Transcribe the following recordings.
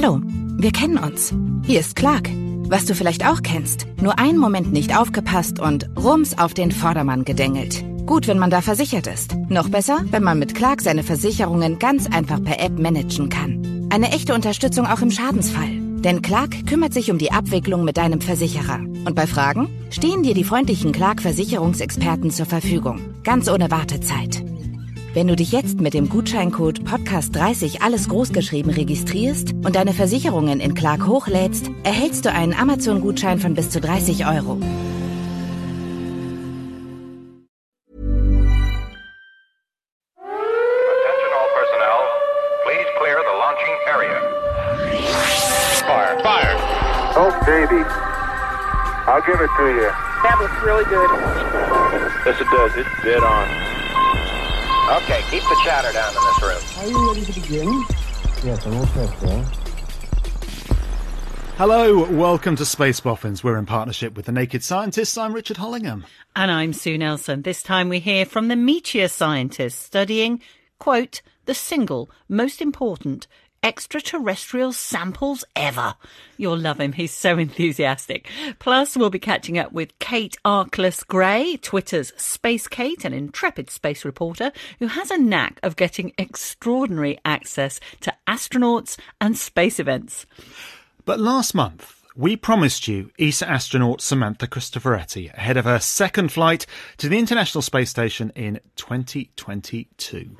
Hallo, wir kennen uns. Hier ist Clark. Was du vielleicht auch kennst. Nur einen Moment nicht aufgepasst und rums auf den Vordermann gedengelt. Gut, wenn man da versichert ist. Noch besser, wenn man mit Clark seine Versicherungen ganz einfach per App managen kann. Eine echte Unterstützung auch im Schadensfall. Denn Clark kümmert sich um die Abwicklung mit deinem Versicherer. Und bei Fragen stehen dir die freundlichen Clark-Versicherungsexperten zur Verfügung. Ganz ohne Wartezeit. Wenn du dich jetzt mit dem Gutscheincode Podcast30 alles großgeschrieben registrierst und deine Versicherungen in Clark hochlädst, erhältst du einen Amazon-Gutschein von bis zu 30 Euro. Attention all personnel. Please clear the launching area. Fire. Fire. Oh, baby. I'll give it to you. That looks really good. Yes, it does. It's dead on. Okay, keep the chatter down in this room. Are you ready to begin? Yes, I'm all set, sir. Hello, welcome to Space Boffins. We're in partnership with the Naked Scientists. I'm Richard Hollingham. And I'm Sue Nelson. This time we hear from the meteor scientists studying, quote, the single most important extraterrestrial samples ever. You'll love him. He's so enthusiastic. Plus, we'll be catching up with Kate Arkless Gray, Twitter's Space Kate, an intrepid space reporter who has a knack of getting extraordinary access to astronauts and space events. But last month, we promised you ESA astronaut Samantha Cristoforetti ahead of her second flight to the International Space Station in 2022.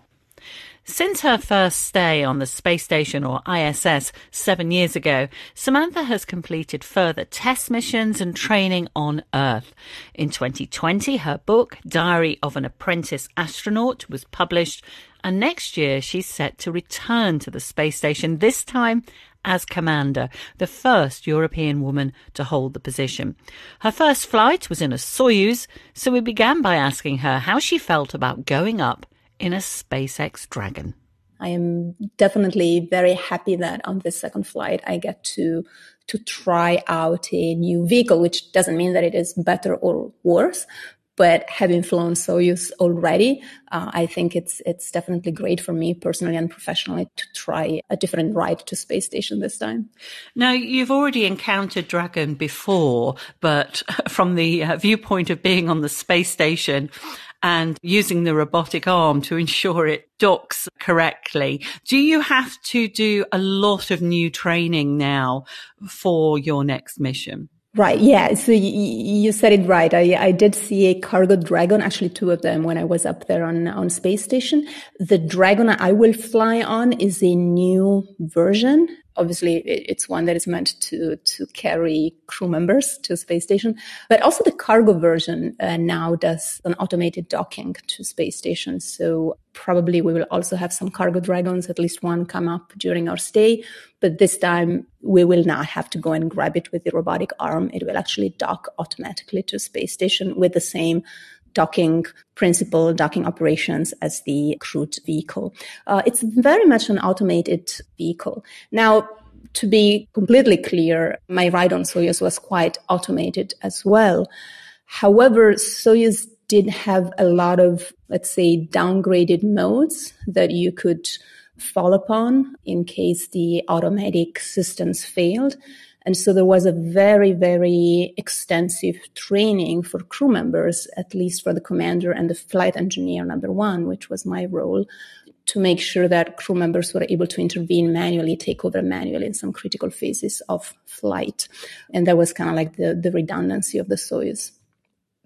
Since her first stay on the space station or ISS seven years ago, Samantha has completed further test missions and training on Earth. In 2020, her book, Diary of an Apprentice Astronaut, was published, and next year she's set to return to the space station, this time as commander, the first European woman to hold the position. Her first flight was in a Soyuz, so we began by asking her how she felt about going up in a SpaceX Dragon. I am definitely very happy that on this second flight I get to to try out a new vehicle, which doesn't mean that it is better or worse. But having flown Soyuz already, uh, I think it's it's definitely great for me personally and professionally to try a different ride to space station this time. Now, you've already encountered Dragon before, but from the uh, viewpoint of being on the space station, and using the robotic arm to ensure it docks correctly. Do you have to do a lot of new training now for your next mission? Right. Yeah. So y- you said it right. I, I did see a cargo dragon, actually two of them when I was up there on, on space station. The dragon I will fly on is a new version. Obviously, it's one that is meant to, to carry crew members to space station, but also the cargo version uh, now does an automated docking to space station. So probably we will also have some cargo dragons, at least one come up during our stay. But this time we will not have to go and grab it with the robotic arm. It will actually dock automatically to space station with the same docking principle, docking operations as the crewed vehicle. Uh, it's very much an automated vehicle. Now, to be completely clear, my ride on Soyuz was quite automated as well. However, Soyuz did have a lot of, let's say, downgraded modes that you could fall upon in case the automatic systems failed. And so there was a very, very extensive training for crew members, at least for the commander and the flight engineer number one, which was my role, to make sure that crew members were able to intervene manually, take over manually in some critical phases of flight. And that was kind of like the, the redundancy of the Soyuz.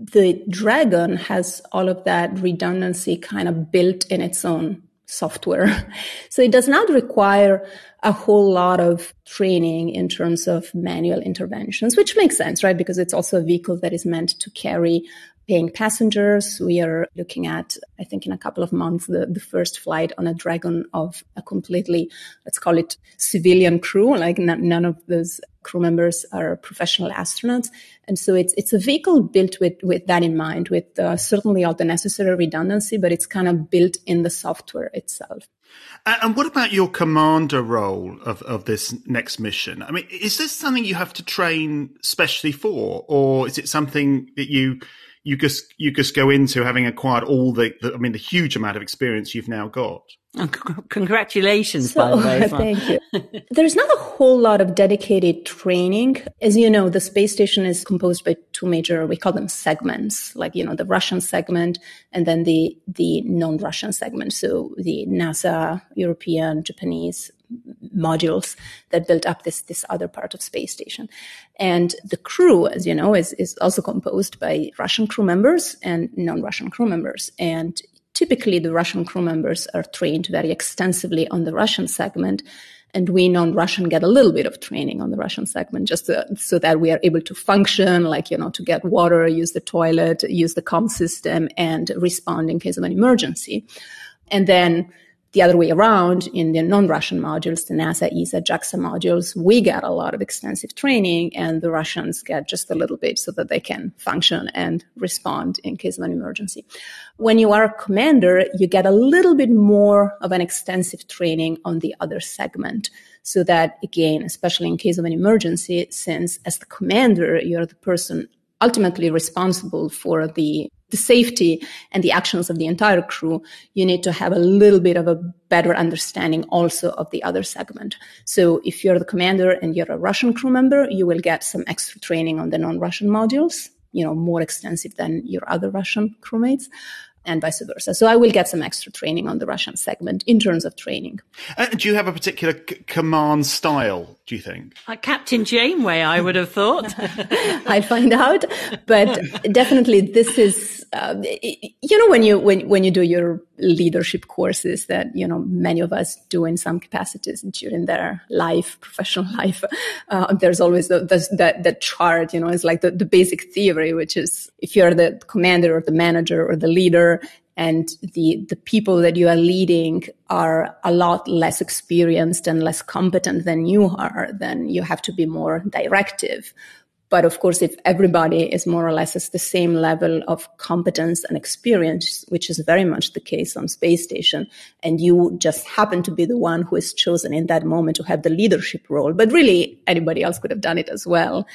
The Dragon has all of that redundancy kind of built in its own software. So it does not require a whole lot of training in terms of manual interventions, which makes sense, right? Because it's also a vehicle that is meant to carry paying passengers. We are looking at, I think, in a couple of months, the, the first flight on a Dragon of a completely, let's call it civilian crew. Like n- none of those crew members are professional astronauts. And so it's, it's a vehicle built with, with that in mind, with uh, certainly all the necessary redundancy, but it's kind of built in the software itself. And what about your commander role of, of this next mission? I mean, is this something you have to train specially for, or is it something that you you just you just go into having acquired all the, the I mean the huge amount of experience you've now got? Oh, congratulations, so, by the way. Thank you. There's not a whole lot of dedicated training. As you know, the space station is composed by two major, we call them segments, like, you know, the Russian segment and then the, the non-Russian segment. So the NASA, European, Japanese modules that built up this, this other part of space station. And the crew, as you know, is, is also composed by Russian crew members and non-Russian crew members. And typically the Russian crew members are trained very extensively on the Russian segment. And we non-Russian get a little bit of training on the Russian segment just to, so that we are able to function, like, you know, to get water, use the toilet, use the com system and respond in case of an emergency. And then the other way around in the non-Russian modules, the NASA, ESA, JAXA modules, we get a lot of extensive training and the Russians get just a little bit so that they can function and respond in case of an emergency. When you are a commander, you get a little bit more of an extensive training on the other segment. So that again, especially in case of an emergency, since as the commander, you're the person ultimately responsible for the the safety and the actions of the entire crew, you need to have a little bit of a better understanding also of the other segment. So if you're the commander and you're a Russian crew member, you will get some extra training on the non-Russian modules, you know, more extensive than your other Russian crewmates and vice versa. So I will get some extra training on the Russian segment in terms of training. Uh, do you have a particular c- command style, do you think? Like Captain Janeway, I would have thought. I'll find out. But definitely this is, uh, you know, when you, when, when you do your leadership courses that, you know, many of us do in some capacities during their life, professional life, uh, there's always the, the, that, that chart, you know, it's like the, the basic theory, which is if you're the commander or the manager or the leader, and the the people that you are leading are a lot less experienced and less competent than you are then you have to be more directive but of course, if everybody is more or less at the same level of competence and experience, which is very much the case on space station, and you just happen to be the one who is chosen in that moment to have the leadership role, but really anybody else could have done it as well,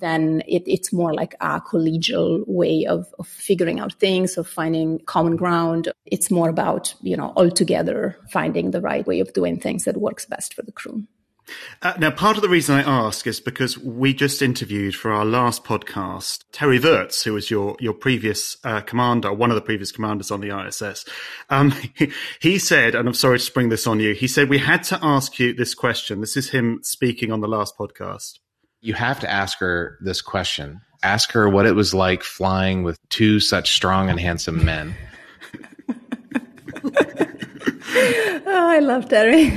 then it, it's more like a collegial way of, of figuring out things, of finding common ground. It's more about, you know, all together finding the right way of doing things that works best for the crew. Uh, now, part of the reason I ask is because we just interviewed for our last podcast Terry Virts, who was your your previous uh, commander, one of the previous commanders on the ISS. Um, he, said, and I'm sorry to spring this on you. He said we had to ask you this question. This is him speaking on the last podcast. You have to ask her this question. Ask her what it was like flying with two such strong and handsome men. Oh, I love Terry.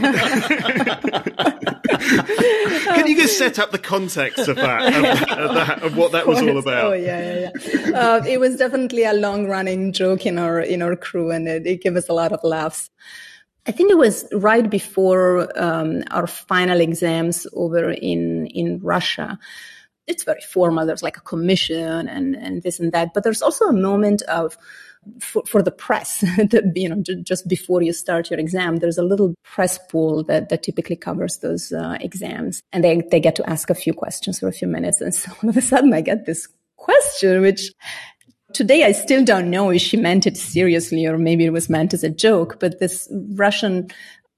Can you just set up the context of that, of, of, that, of what that was all about? Oh yeah, yeah, yeah. Uh, it was definitely a long-running joke in our in our crew, and it, it gave us a lot of laughs. I think it was right before um, our final exams over in in Russia. It's very formal. There's like a commission and and this and that, but there's also a moment of for, for the press, that, you know, just before you start your exam, there's a little press pool that, that typically covers those uh, exams. And they, they get to ask a few questions for a few minutes. And so all of a sudden I get this question, which today I still don't know if she meant it seriously or maybe it was meant as a joke, but this Russian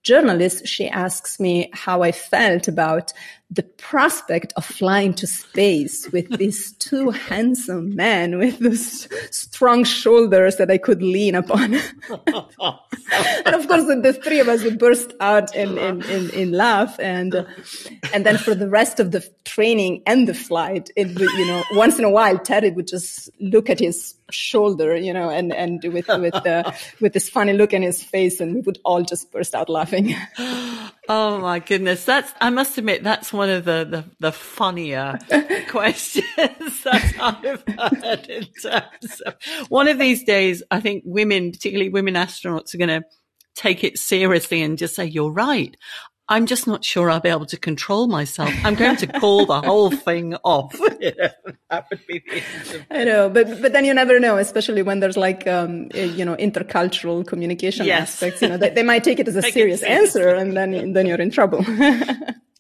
journalist, she asks me how I felt about the prospect of flying to space with these two handsome men with those strong shoulders that I could lean upon. and of course, the, three of us would burst out in, in, in, in laugh. And, and then for the rest of the training and the flight, it would, you know, once in a while, Terry would just look at his shoulder, you know, and, and with, with, uh, with this funny look in his face and we would all just burst out laughing. Oh my goodness. That's, I must admit, that's one of the, the, the funnier questions that I've heard in terms of one of these days. I think women, particularly women astronauts are going to take it seriously and just say, you're right. I'm just not sure I'll be able to control myself. I'm going to call the whole thing off. that would be the I know, but but then you never know, especially when there's like um, you know intercultural communication yes. aspects. You know, they, they might take it as a serious answer, and then then you're in trouble.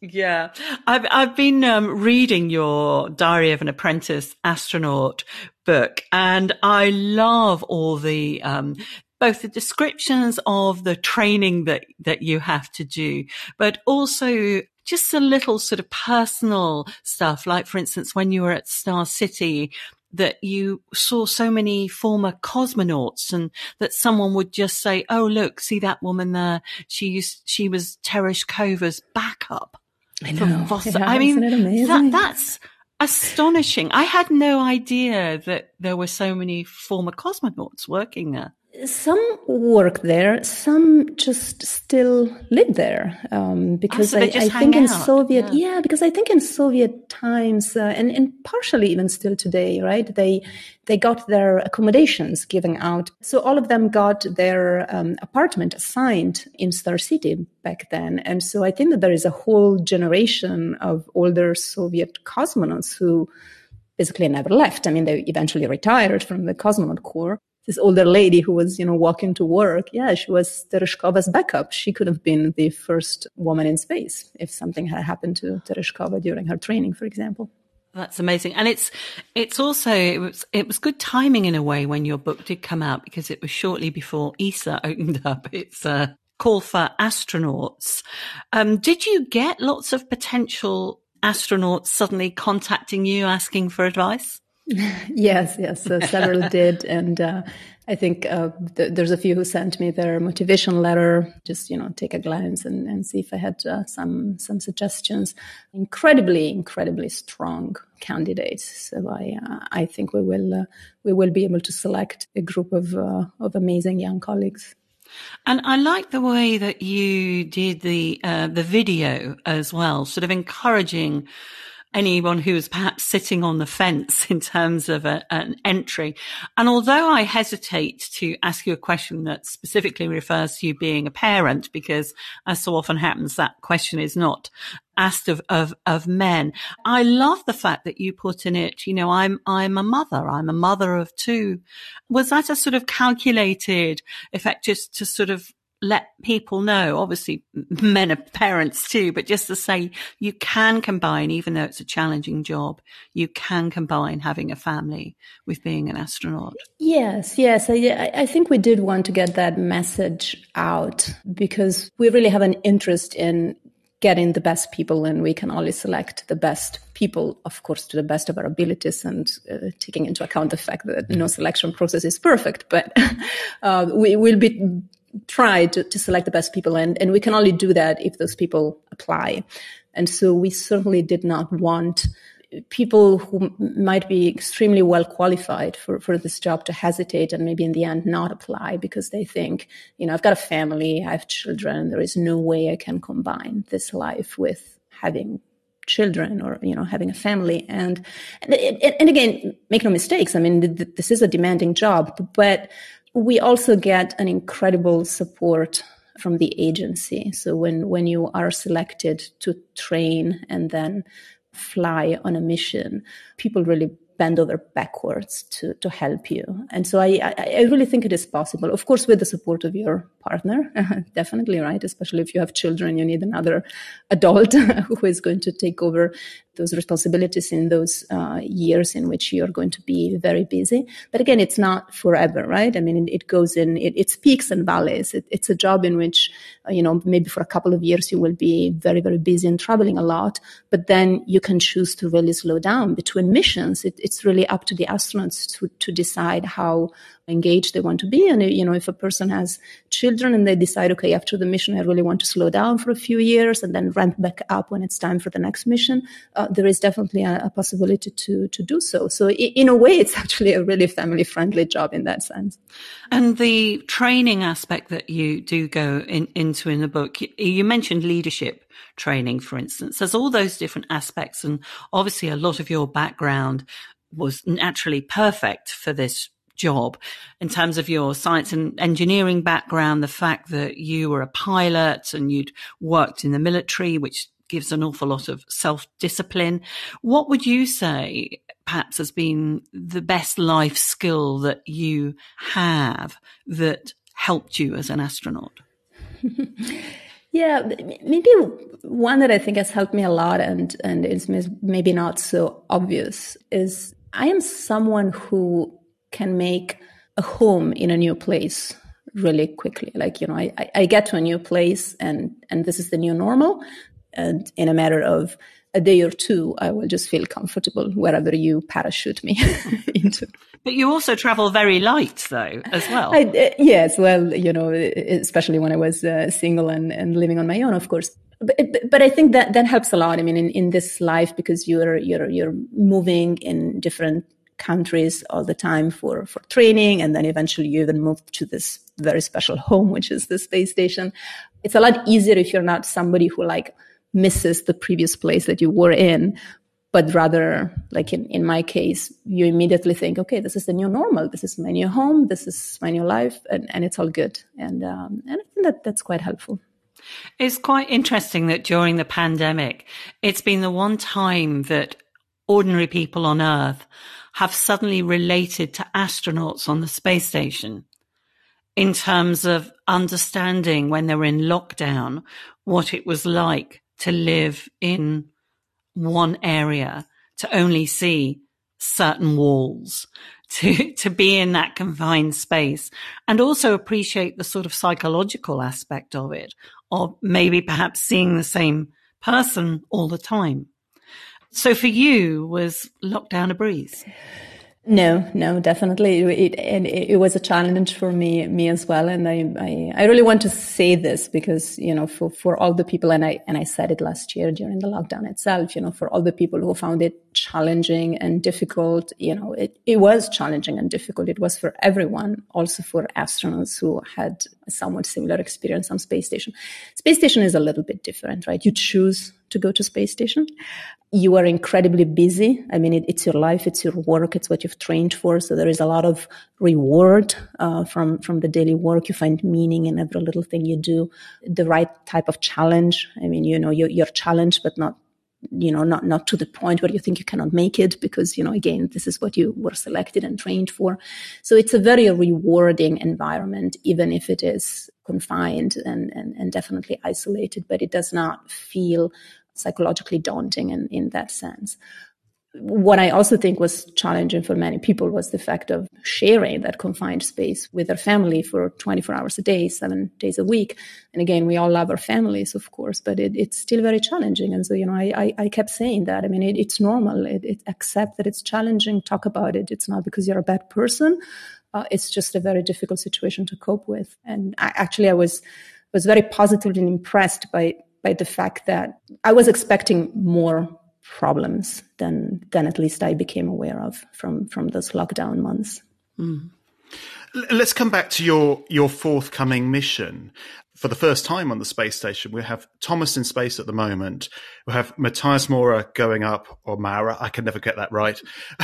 Yeah, I've I've been um, reading your Diary of an Apprentice Astronaut book, and I love all the um, both the descriptions of the training that, that you have to do, but also just a little sort of personal stuff. Like, for instance, when you were at Star City, that you saw so many former cosmonauts and that someone would just say, Oh, look, see that woman there? She used, she was Tereshkova's backup. I know. I mean, that, that's astonishing. I had no idea that there were so many former cosmonauts working there some work there, some just still live there um, because oh, so I, I think in out. Soviet, yeah. yeah. because I think in Soviet times uh, and, and partially even still today, right? They they got their accommodations given out, so all of them got their um, apartment assigned in Star City back then, and so I think that there is a whole generation of older Soviet cosmonauts who basically never left. I mean, they eventually retired from the cosmonaut corps this older lady who was, you know, walking to work. Yeah, she was Tereshkova's backup. She could have been the first woman in space if something had happened to Tereshkova during her training, for example. That's amazing, and it's it's also it was it was good timing in a way when your book did come out because it was shortly before ESA opened up its uh, call for astronauts. Um, did you get lots of potential astronauts suddenly contacting you asking for advice? Yes, yes, uh, several did, and uh, I think uh, th- there's a few who sent me their motivation letter. Just you know, take a glance and, and see if I had uh, some some suggestions. Incredibly, incredibly strong candidates. So I uh, I think we will uh, we will be able to select a group of of amazing young colleagues. And I like the way that you did the the video as well, sort of encouraging anyone who is perhaps sitting on the fence in terms of a, an entry. And although I hesitate to ask you a question that specifically refers to you being a parent, because as so often happens, that question is not asked of, of, of men. I love the fact that you put in it, you know, I'm, I'm a mother. I'm a mother of two. Was that a sort of calculated effect just to sort of let people know, obviously men are parents too, but just to say you can combine, even though it's a challenging job, you can combine having a family with being an astronaut. Yes, yes. I, I think we did want to get that message out because we really have an interest in getting the best people and we can only select the best people of course to the best of our abilities and uh, taking into account the fact that no selection process is perfect but uh, we will be try to, to select the best people and, and we can only do that if those people apply. And so we certainly did not want people who might be extremely well qualified for, for this job to hesitate and maybe in the end not apply because they think, you know, I've got a family, I have children, there is no way I can combine this life with having children or you know having a family. And and, and again make no mistakes. I mean this is a demanding job but we also get an incredible support from the agency. So when, when you are selected to train and then fly on a mission, people really bend over backwards to, to help you. And so I, I really think it is possible. Of course, with the support of your partner, definitely, right? Especially if you have children, you need another adult who is going to take over those responsibilities in those uh, years in which you're going to be very busy. But again, it's not forever, right? I mean, it, goes in, it, it's peaks and valleys. It, it's a job in which, uh, you know, maybe for a couple of years you will be very, very busy and traveling a lot, but then you can choose to really slow down between missions. It, it's really up to the astronauts to, to decide how engaged they want to be. And, you know, if a person has children and they decide, okay, after the mission, I really want to slow down for a few years and then ramp back up when it's time for the next mission, uh, there is definitely a, a, possibility to, to do so. So in a way, it's actually a really family friendly job in that sense. And the training aspect that you do go in, into in the book, you mentioned leadership training, for instance. There's all those different aspects. And obviously a lot of your background was naturally perfect for this job in terms of your science and engineering background, the fact that you were a pilot and you'd worked in the military, which gives an awful lot of self discipline. What would you say perhaps has been the best life skill that you have that helped you as an astronaut? yeah, maybe one that I think has helped me a lot and, and is maybe not so obvious is I am someone who can make a home in a new place really quickly. Like, you know, I, I get to a new place and, and this is the new normal. And in a matter of a day or two, I will just feel comfortable wherever you parachute me into. But you also travel very light, though, as well. I, uh, yes, well, you know, especially when I was uh, single and, and living on my own, of course. But, but I think that that helps a lot. I mean, in, in this life, because you're you're you're moving in different countries all the time for for training, and then eventually you even move to this very special home, which is the space station. It's a lot easier if you're not somebody who like misses the previous place that you were in but rather like in, in my case you immediately think okay this is the new normal. This is my new home. This is my new life and, and it's all good. And um, and i think that that's quite helpful. It's quite interesting that during the pandemic it's been the one time that ordinary people on earth have suddenly related to astronauts on the space station in terms of understanding when they were in lockdown what it was like to live in one area, to only see certain walls, to, to be in that confined space and also appreciate the sort of psychological aspect of it, or maybe perhaps seeing the same person all the time. So for you, was lockdown a breeze? No, no, definitely. It, and it, was a challenge for me, me as well. And I, I, I, really want to say this because, you know, for, for all the people, and I, and I said it last year during the lockdown itself, you know, for all the people who found it challenging and difficult, you know, it, it was challenging and difficult. It was for everyone, also for astronauts who had a somewhat similar experience on space station. Space station is a little bit different, right? You choose to go to space station. You are incredibly busy. I mean, it, it's your life, it's your work, it's what you've trained for. So there is a lot of reward uh, from from the daily work. You find meaning in every little thing you do. The right type of challenge. I mean, you know, you're, you're challenged, but not you know not not to the point where you think you cannot make it because you know again this is what you were selected and trained for so it's a very rewarding environment even if it is confined and and, and definitely isolated but it does not feel psychologically daunting in, in that sense. What I also think was challenging for many people was the fact of sharing that confined space with their family for 24 hours a day, seven days a week. And again, we all love our families, of course, but it, it's still very challenging. And so, you know, I, I, I kept saying that. I mean, it, it's normal. It, accept that it's challenging. Talk about it. It's not because you're a bad person. Uh, it's just a very difficult situation to cope with. And I, actually, I was was very positively impressed by by the fact that I was expecting more problems than than at least I became aware of from from those lockdown months. Mm. Let's come back to your your forthcoming mission for the first time on the space station, we have Thomas in space at the moment. We have Matthias Maurer going up, or Maurer. I can never get that right.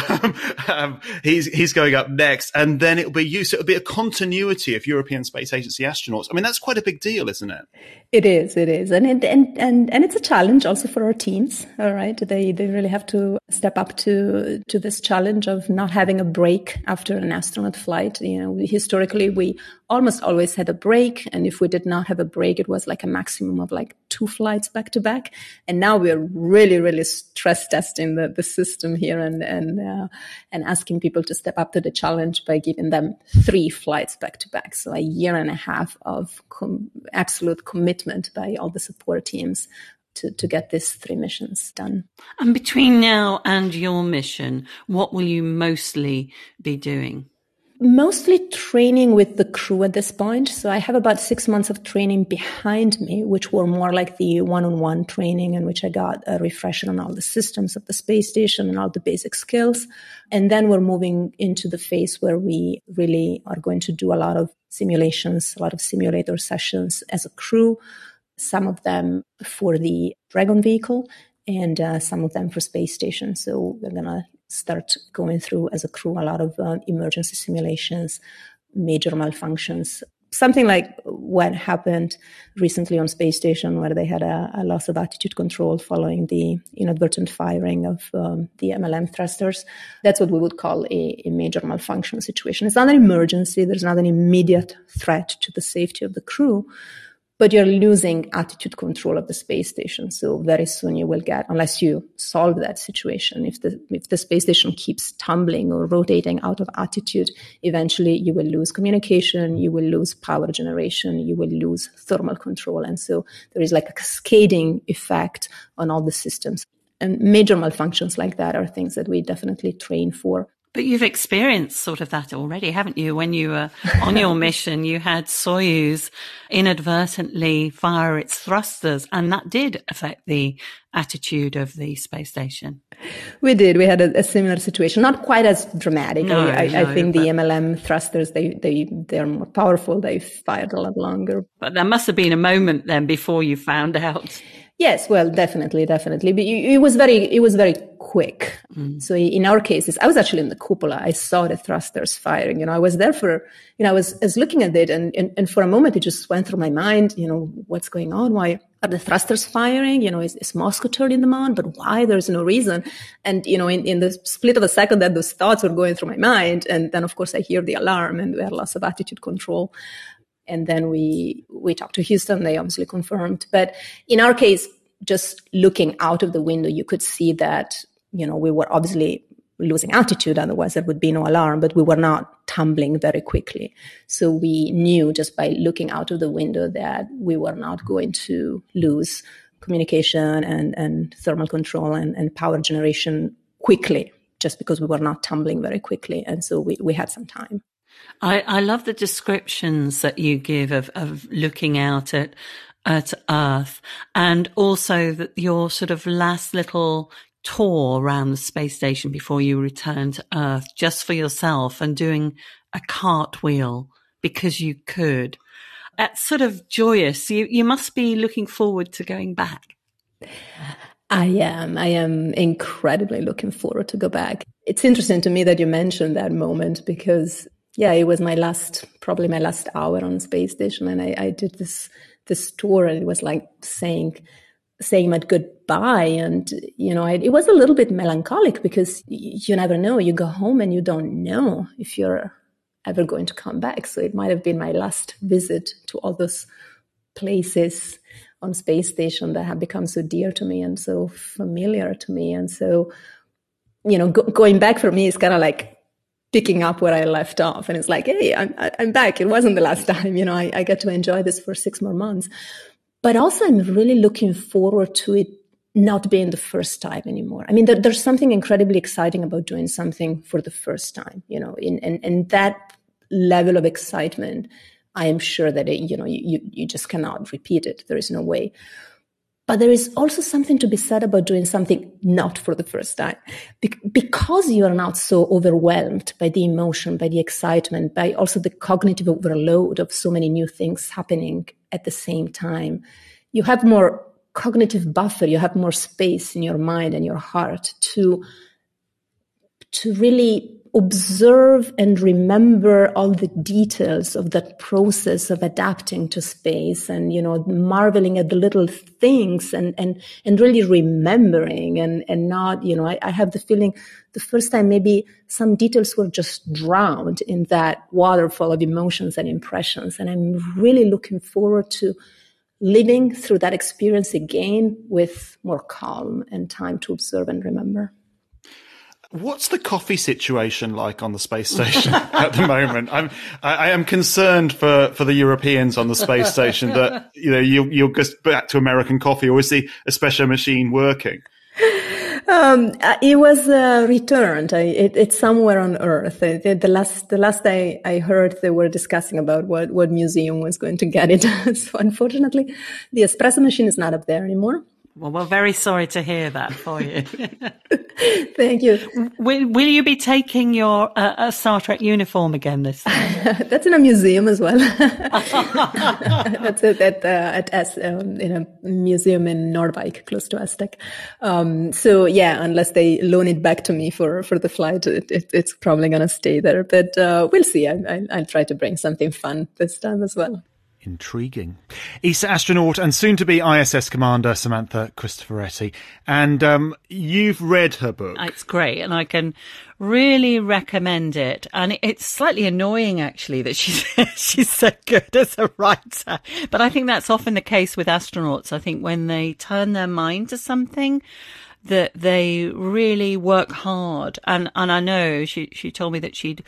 um, he's he's going up next, and then it'll be you. So it'll be a continuity of European Space Agency astronauts. I mean, that's quite a big deal, isn't it? It is. It is, and it, and and and it's a challenge also for our teams. All right, they they really have to step up to to this challenge of not having a break after an astronaut flight. You know, historically we almost always had a break. And if we did not have a break, it was like a maximum of like two flights back to back. And now we're really, really stress testing the, the system here and, and, uh, and asking people to step up to the challenge by giving them three flights back to back. So a year and a half of com- absolute commitment by all the support teams to, to get these three missions done. And between now and your mission, what will you mostly be doing? Mostly training with the crew at this point. So I have about six months of training behind me, which were more like the one-on-one training in which I got a refresher on all the systems of the space station and all the basic skills. And then we're moving into the phase where we really are going to do a lot of simulations, a lot of simulator sessions as a crew, some of them for the Dragon vehicle and uh, some of them for space station. So we're going to start going through as a crew a lot of uh, emergency simulations, major malfunctions, something like what happened recently on space station where they had a, a loss of attitude control following the inadvertent firing of um, the MLM thrusters. That's what we would call a, a, major malfunction situation. It's not an emergency. There's not an immediate threat to the safety of the crew but you're losing attitude control of the space station. So very soon you will get, unless you solve that situation, if the if the space station keeps tumbling or rotating out of attitude, eventually you will lose communication, you will lose power generation, you will lose thermal control, and so there is like a cascading effect on all the systems. And major malfunctions like that are things that we definitely train for. But you've experienced sort of that already, haven't you? When you were on your mission, you had Soyuz inadvertently fire its thrusters, and that did affect the attitude of the space station. We did. We had a, a similar situation, not quite as dramatic. No, I, no, I think the MLM thrusters they they they're more powerful. They fired a lot longer. But there must have been a moment then before you found out. Yes, well, definitely, definitely. But it was very, it was very quick. Mm. So in our cases, I was actually in the cupola. I saw the thrusters firing. You know, I was there for, you know, I was, I was looking at it, and, and and for a moment, it just went through my mind. You know, what's going on? Why are the thrusters firing? You know, is, is Moscow turning them on? But why? There's no reason. And you know, in, in the split of a second that those thoughts were going through my mind, and then of course I hear the alarm, and we had loss of attitude control and then we we talked to Houston. They obviously confirmed. But in our case, just looking out of the window, you could see that you know we were obviously losing altitude. Otherwise, there would be no alarm. But we were not tumbling very quickly, so we knew just by looking out of the window that we were not going to lose communication and and thermal control and, and power generation quickly. Just because we were not tumbling very quickly, and so we, we had some time. I, I love the descriptions that you give of, of looking out at at Earth, and also that your sort of last little tour around the space station before you return to Earth, just for yourself, and doing a cartwheel because you could. That's sort of joyous. You you must be looking forward to going back. I am. I am incredibly looking forward to go back. It's interesting to me that you mentioned that moment because, yeah, it was my last, probably my last hour on space station, and I, I did this this tour, and it was like saying saying my goodbye, and you know, I, it was a little bit melancholic because you never know. You go home and you don't know if you're ever going to come back. So it might have been my last visit to all those places on space station that have become so dear to me and so familiar to me. And so, you know, go, going back for me is kind of like picking up where I left off. And it's like, hey, I'm, I'm back. It wasn't the last time. You know, I, I get to enjoy this for six more months. But also, I'm really looking forward to it not being the first time anymore. I mean, there, there's something incredibly exciting about doing something for the first time, you know, in, and, and that level of excitement, I am sure that, it, you know, you, you just cannot repeat it. There is no way. But there is also something to be said about doing something not for the first time. Be- because you are not so overwhelmed by the emotion, by the excitement, by also the cognitive overload of so many new things happening at the same time. You have more cognitive buffer, you have more space in your mind and your heart to, to really observe and remember all the details of that process of adapting to space and you know marveling at the little things and and and really remembering and and not you know I, I have the feeling the first time maybe some details were just drowned in that waterfall of emotions and impressions. And i'm really looking forward to living through that experience again with more calm and time to observe and remember What's the coffee situation like on the space station at the moment? I'm, I, I am concerned for, for the Europeans on the space station that you know you you'll just back to American coffee, or is the special machine working? Um, uh, it was uh, returned. I, it, it's somewhere on Earth. Uh, The, the last, the last I, I heard, they were discussing about what, what museum was going to get it. so unfortunately, the espresso machine is not up there anymore. Well, we're very sorry to hear that for you. Thank you. will, will you be taking your uh, uh, Star Trek uniform again this time? That's in a museum as well. That's at at, uh, at S, um, in a museum in Noordwijk, close to ESTEC. Um, so yeah, unless they loan it back to me for for the flight, it, it, it's probably gonna stay there. But uh, we'll see. I, I, I'll try to bring something fun this time as well. Intriguing. ESA astronaut and soon to be ISS commander Samantha Cristoforetti. And um, you've read her book. It's great, and I can really recommend it. And it's slightly annoying, actually, that she's she's so good as a writer. But I think that's often the case with astronauts. I think when they turn their mind to something, that they really work hard. And and I know she she told me that she'd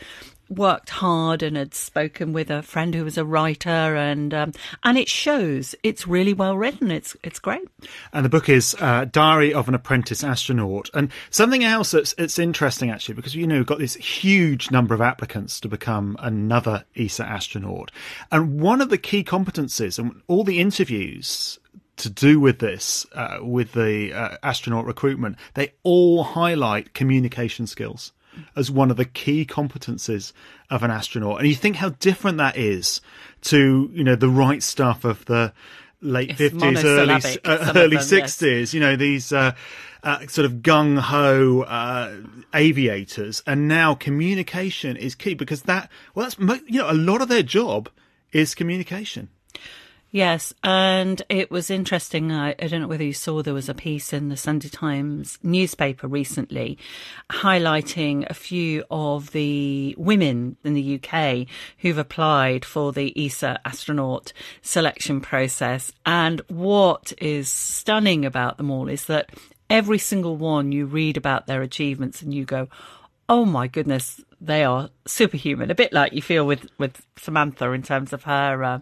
worked hard and had spoken with a friend who was a writer and um, and it shows. It's really well written. It's it's great. And the book is uh, diary of an apprentice astronaut. And something else that's it's interesting actually because you know we've got this huge number of applicants to become another ESA astronaut. And one of the key competencies and all the interviews to do with this, uh, with the uh, astronaut recruitment, they all highlight communication skills as one of the key competencies of an astronaut. And you think how different that is to, you know, the right stuff of the late fifties, early uh, early sixties. Yes. You know these uh, uh, sort of gung ho uh, aviators, and now communication is key because that well, that's you know a lot of their job is communication. Yes, and it was interesting. I, I, don't know whether you saw there was a piece in the Sunday Times newspaper recently highlighting a few of the women in the UK who've applied for the ESA astronaut selection process. And what is stunning about them all is that every single one you read about their achievements and you go, oh my goodness, they are superhuman. A bit like you feel with, with Samantha in terms of her. Uh,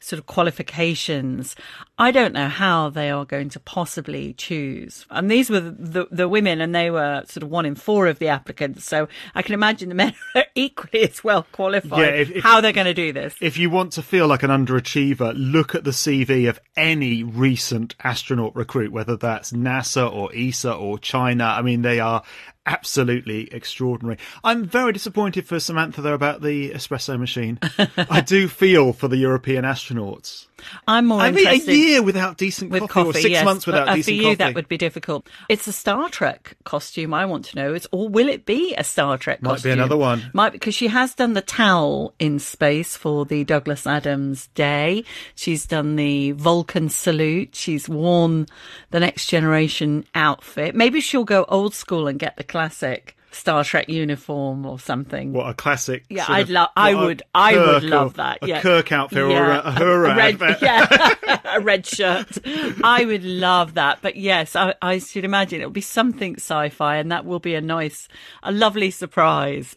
sort of qualifications. I don't know how they are going to possibly choose. And these were the, the women, and they were sort of one in four of the applicants. So I can imagine the men are equally as well qualified. Yeah, if, if, how they're going to do this. If you want to feel like an underachiever, look at the CV of any recent astronaut recruit, whether that's NASA or ESA or China. I mean, they are absolutely extraordinary. I'm very disappointed for Samantha though about the espresso machine. I do feel for the European astronauts. I'm more I mean, a year without decent with coffee, coffee or six yes, months without but, uh, decent for you, coffee. that would be difficult. It's a Star Trek costume. I want to know. It's or will it be a Star Trek? Costume? Might costume? be another one. Might because she has done the towel in space for the Douglas Adams Day. She's done the Vulcan salute. She's worn the Next Generation outfit. Maybe she'll go old school and get the classic Star Trek uniform or something. What a classic! Yeah, I'd love. I would. I would love that. A yeah. Kirk outfit yeah. or a, a Uhura a red, outfit. Yeah, a red shirt. I would love that. But yes, I, I should imagine it'll be something sci-fi, and that will be a nice, a lovely surprise.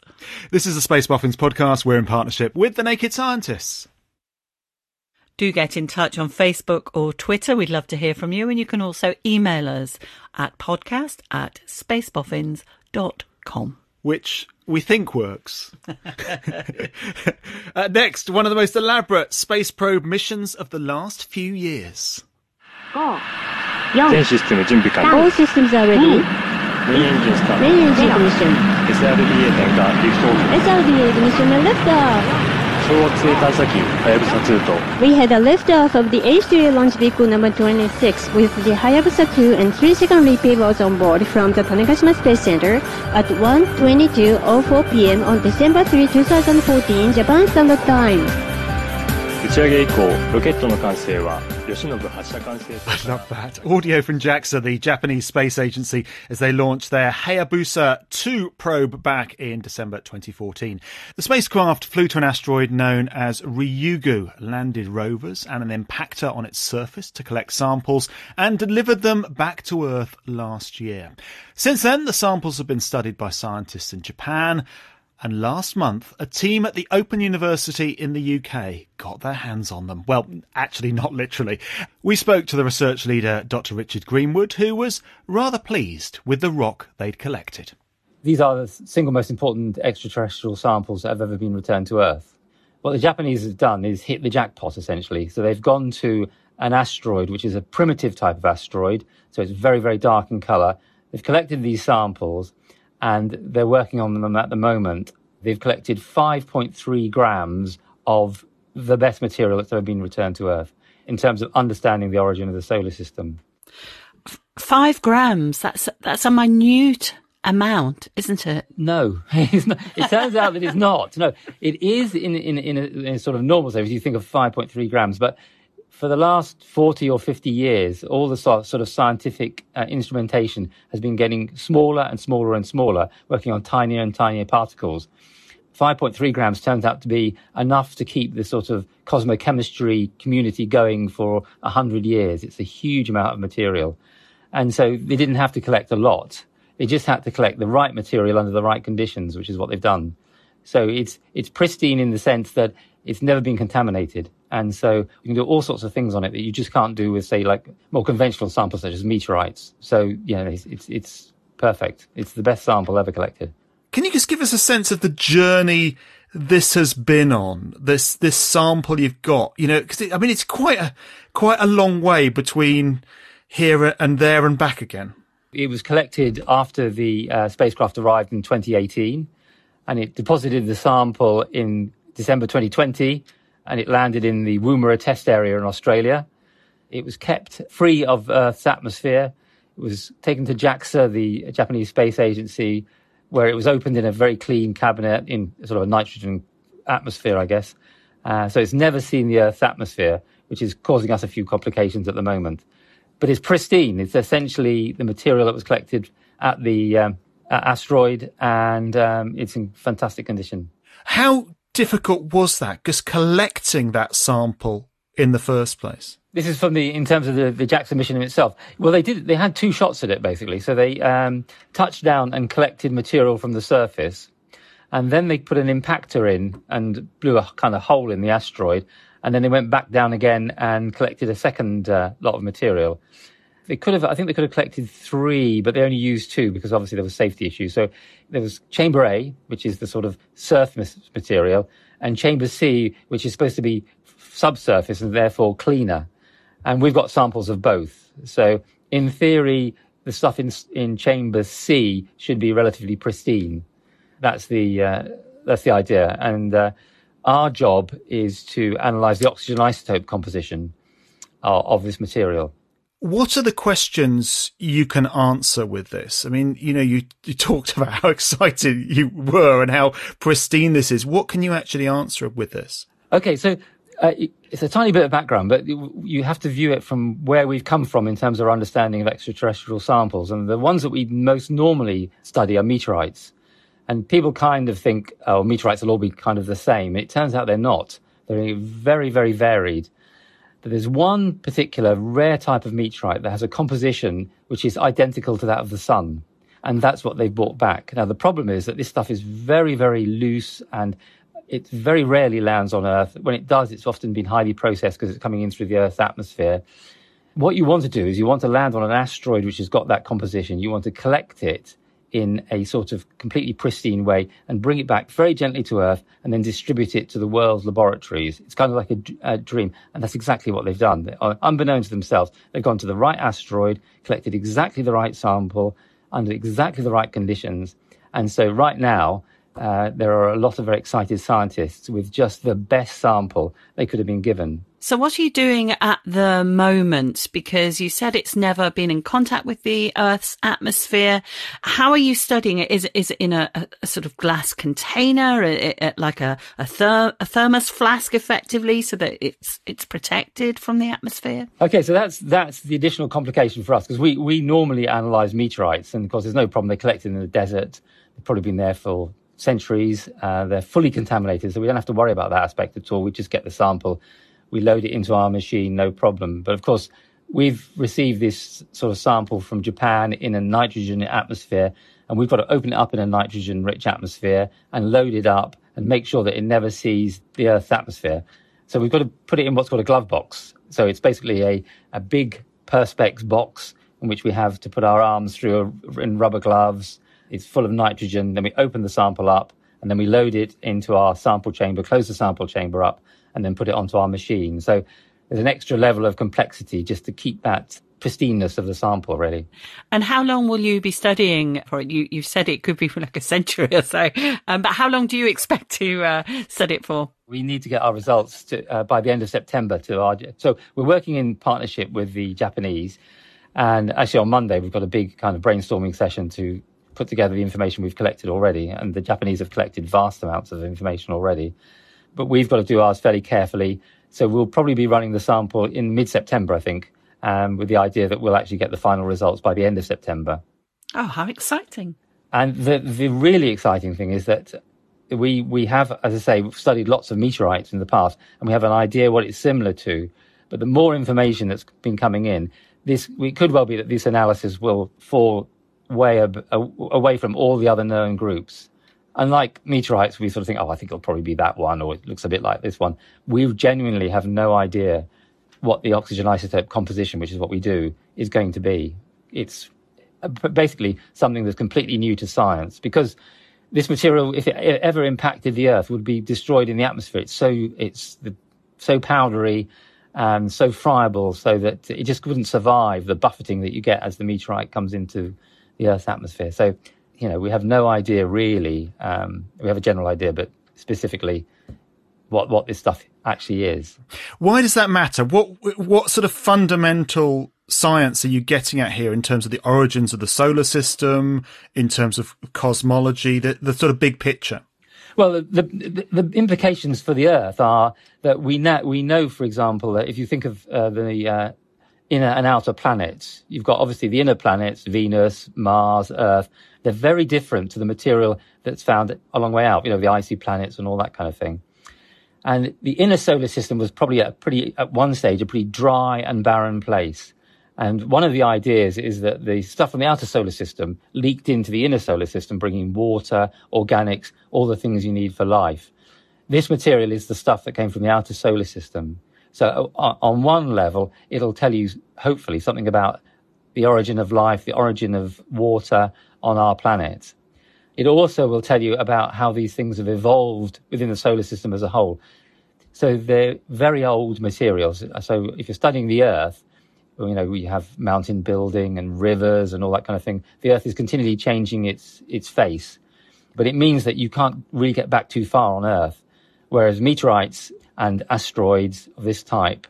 This is the Space Boffins podcast. We're in partnership with the Naked Scientists do get in touch on Facebook or Twitter. We'd love to hear from you. And you can also email us at podcast at spaceboffins.com com. Which we think works. uh, next, one of the most elaborate space probe missions of the last few years. All systems are ready. Main engine start. Main engine ignition. SRBA 点火 lift off. SRBA ignition liftoff. We had a liftoff of the H3 launch vehicle number 26 with the Hayabusa 2 and 3 secondary payloads on board from the Tanegashima Space Center at 1:22:04 p.m. on December 3, 2014 Japan Standard Time. 打ち上げ以降、ロケットの完成は I love that. Audio from JAXA, the Japanese space agency, as they launched their Hayabusa 2 probe back in December 2014. The spacecraft flew to an asteroid known as Ryugu, landed rovers and an impactor on its surface to collect samples, and delivered them back to Earth last year. Since then, the samples have been studied by scientists in Japan, and last month, a team at the Open University in the UK got their hands on them. Well, actually, not literally. We spoke to the research leader, Dr. Richard Greenwood, who was rather pleased with the rock they'd collected. These are the single most important extraterrestrial samples that have ever been returned to Earth. What the Japanese have done is hit the jackpot, essentially. So they've gone to an asteroid, which is a primitive type of asteroid. So it's very, very dark in color. They've collected these samples and they're working on them at the moment. They've collected 5.3 grams of the best material that's ever been returned to Earth in terms of understanding the origin of the solar system. Five grams. That's that's a minute amount, isn't it? No, it turns out that it's not. No, it is in in in a, in a sort of normal service. You think of 5.3 grams, but for the last 40 or 50 years, all the sort of scientific uh, instrumentation has been getting smaller and smaller and smaller, working on tinier and tinier particles. 5.3 grams turns out to be enough to keep the sort of cosmochemistry community going for 100 years. It's a huge amount of material. And so they didn't have to collect a lot. They just had to collect the right material under the right conditions, which is what they've done. So it's, it's pristine in the sense that it's never been contaminated. And so you can do all sorts of things on it that you just can't do with, say, like more conventional samples such as meteorites. So, yeah, it's, it's, it's perfect. It's the best sample ever collected. Can you just give us a sense of the journey this has been on this this sample you've got? You know, because I mean, it's quite a quite a long way between here and there and back again. It was collected after the uh, spacecraft arrived in 2018, and it deposited the sample in December 2020, and it landed in the Woomera test area in Australia. It was kept free of Earth's atmosphere. It was taken to JAXA, the Japanese Space Agency, where it was opened in a very clean cabinet in sort of a nitrogen atmosphere, I guess. Uh, so it's never seen the Earth's atmosphere, which is causing us a few complications at the moment. But it's pristine. It's essentially the material that was collected at the um, asteroid, and um, it's in fantastic condition. How difficult was that? Just collecting that sample in the first place. This is from the in terms of the, the JAXA mission itself. Well, they did. They had two shots at it basically. So they um, touched down and collected material from the surface, and then they put an impactor in and blew a kind of hole in the asteroid, and then they went back down again and collected a second uh, lot of material. They could have, I think they could have collected three, but they only used two because obviously there was safety issues. So there was chamber A, which is the sort of surface material, and chamber C, which is supposed to be subsurface and therefore cleaner. And we've got samples of both. So in theory, the stuff in, in chamber C should be relatively pristine. That's the, uh, that's the idea. And, uh, our job is to analyze the oxygen isotope composition uh, of this material. What are the questions you can answer with this? I mean, you know, you, you talked about how excited you were and how pristine this is. What can you actually answer with this? Okay, so uh, it's a tiny bit of background, but you have to view it from where we've come from in terms of our understanding of extraterrestrial samples. And the ones that we most normally study are meteorites. And people kind of think, oh, meteorites will all be kind of the same. It turns out they're not. They're very, very varied. But there's one particular rare type of meteorite that has a composition which is identical to that of the sun. And that's what they've brought back. Now, the problem is that this stuff is very, very loose and it very rarely lands on Earth. When it does, it's often been highly processed because it's coming in through the Earth's atmosphere. What you want to do is you want to land on an asteroid which has got that composition. You want to collect it in a sort of completely pristine way and bring it back very gently to Earth and then distribute it to the world's laboratories. It's kind of like a, a dream. And that's exactly what they've done. Unbeknown to themselves, they've gone to the right asteroid, collected exactly the right sample under exactly the right conditions. And so right now, uh, there are a lot of very excited scientists with just the best sample they could have been given. So, what are you doing at the moment? Because you said it's never been in contact with the Earth's atmosphere. How are you studying it? Is, is it in a, a sort of glass container, a, a, like a, a, ther- a thermos flask, effectively, so that it's it's protected from the atmosphere? Okay, so that's that's the additional complication for us because we we normally analyse meteorites, and of course, there's no problem. They're collected in the desert. They've probably been there for centuries. Uh, they're fully contaminated, so we don't have to worry about that aspect at all. We just get the sample, we load it into our machine, no problem. But of course, we've received this sort of sample from Japan in a nitrogen atmosphere, and we've got to open it up in a nitrogen rich atmosphere and load it up and make sure that it never sees the Earth's atmosphere. So we've got to put it in what's called a glove box. So it's basically a, a big Perspex box in which we have to put our arms through in rubber gloves it's full of nitrogen. Then we open the sample up and then we load it into our sample chamber, close the sample chamber up, and then put it onto our machine. So there's an extra level of complexity just to keep that pristineness of the sample, really. And how long will you be studying for it? You, you've said it could be for like a century or so, um, but how long do you expect to uh, study it for? We need to get our results to, uh, by the end of September to our. So we're working in partnership with the Japanese. And actually, on Monday, we've got a big kind of brainstorming session to put together the information we've collected already, and the Japanese have collected vast amounts of information already. But we've got to do ours fairly carefully. So we'll probably be running the sample in mid September, I think, um, with the idea that we'll actually get the final results by the end of September. Oh, how exciting! And the the really exciting thing is that we we have, as I say, we've studied lots of meteorites in the past, and we have an idea what it's similar to. But the more information that's been coming in, this it could well be that this analysis will fall way ab- away from all the other known groups. Unlike meteorites, we sort of think, oh, I think it'll probably be that one, or it looks a bit like this one. We genuinely have no idea what the oxygen isotope composition, which is what we do, is going to be. It's uh, basically something that's completely new to science because this material, if it ever impacted the Earth, would be destroyed in the atmosphere. It's so it's the, so powdery and so friable, so that it just wouldn't survive the buffeting that you get as the meteorite comes into the Earth's atmosphere. So, you know, we have no idea really. Um, we have a general idea, but specifically, what what this stuff actually is. Why does that matter? What what sort of fundamental science are you getting at here in terms of the origins of the solar system, in terms of cosmology, the, the sort of big picture? Well, the, the, the implications for the Earth are that we know, we know, for example, that if you think of uh, the uh, inner and outer planets, you've got obviously the inner planets, Venus, Mars, Earth. They're very different to the material that's found a long way out, you know, the icy planets and all that kind of thing. And the inner solar system was probably at pretty, at one stage, a pretty dry and barren place. And one of the ideas is that the stuff from the outer solar system leaked into the inner solar system, bringing water, organics, all the things you need for life. This material is the stuff that came from the outer solar system. So on one level, it'll tell you, hopefully, something about the origin of life, the origin of water on our planet. It also will tell you about how these things have evolved within the solar system as a whole. So they're very old materials. So if you're studying the Earth, you know, we have mountain building and rivers and all that kind of thing. The Earth is continually changing its its face, but it means that you can't really get back too far on Earth. Whereas meteorites and asteroids of this type,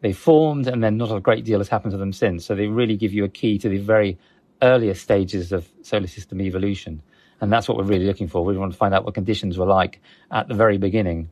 they formed and then not a great deal has happened to them since. So they really give you a key to the very earliest stages of solar system evolution. And that's what we're really looking for. We want to find out what conditions were like at the very beginning.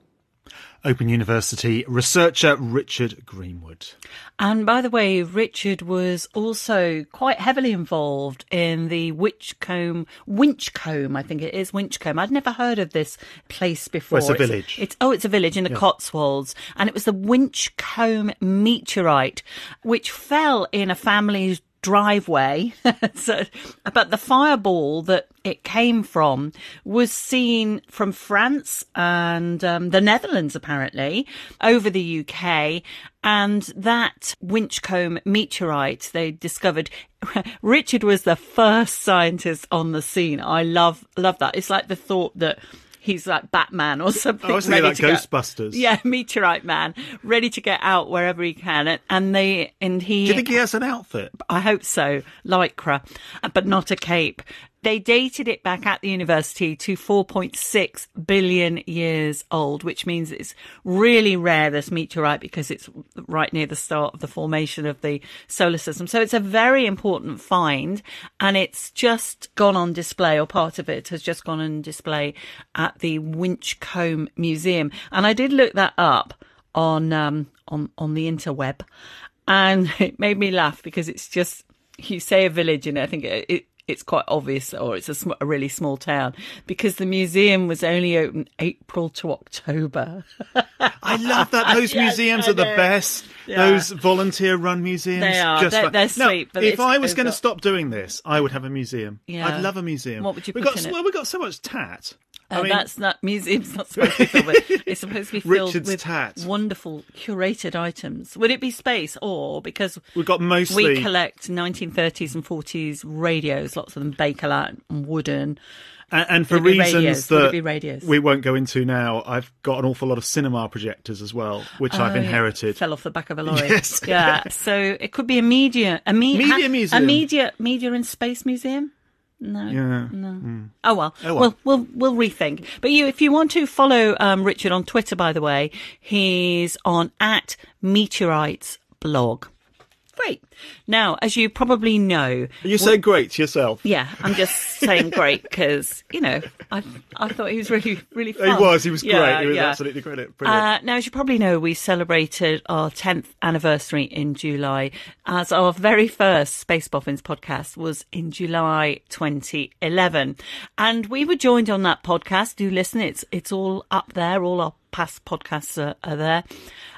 Open University researcher Richard Greenwood. And by the way, Richard was also quite heavily involved in the Winchcombe, Winchcombe, I think it is, Winchcombe. I'd never heard of this place before. Well, it's a village. It's, oh, it's a village in the yeah. Cotswolds. And it was the Winchcombe meteorite, which fell in a family's driveway. so, but the fireball that it came from was seen from France and um, the Netherlands, apparently, over the UK. And that Winchcombe meteorite they discovered. Richard was the first scientist on the scene. I love love that. It's like the thought that he's like Batman or something. Oh, I was thinking like Ghostbusters. Get, yeah, Meteorite Man, ready to get out wherever he can. And they and he. Do you think he has an outfit? I hope so, lycra, but not a cape. They dated it back at the university to 4.6 billion years old, which means it's really rare, this meteorite, because it's right near the start of the formation of the solar system. So it's a very important find and it's just gone on display or part of it has just gone on display at the Winchcombe Museum. And I did look that up on, um, on, on the interweb and it made me laugh because it's just, you say a village and I think it, it it's quite obvious, or it's a, sm- a, really small town, because the museum was only open April to October. I love that. Those yes, museums are the best. Yeah. Those volunteer-run museums. They are. Just they're, they're sweet. Now, if I was going to stop doing this, I would have a museum. Yeah. I'd love a museum. What would you we put got, in it? Well, we've got so much tat. Uh, I mean, that's not museum's not supposed to be filled with. It's supposed to be filled Richard's with tat. wonderful curated items. Would it be space or because we've got mostly we collect 1930s and 40s radios, lots of them Bakelite and wooden. And, and for reasons that we won't go into now, I've got an awful lot of cinema projectors as well, which oh, I've inherited. Fell off the back of a lorry. Yes. Yeah. so it could be a media, a me- media museum, a media, media and space museum. No, yeah. no. Mm. Oh well. Oh, well. We'll we'll we'll rethink. But you, if you want to follow um, Richard on Twitter, by the way, he's on at Meteorites blog. Great. Now, as you probably know, You say great yourself. yeah, I'm just saying great because you know I I thought he was really really fun. He was. He was Yeah, great. He was yeah. absolutely brilliant. Uh, now, as you probably know, we celebrated our 10th anniversary in July, as our very first Space Boffins podcast was in July 2011. And we were joined on that podcast. Do listen, it's, it's all up there, all our past podcasts are, are there.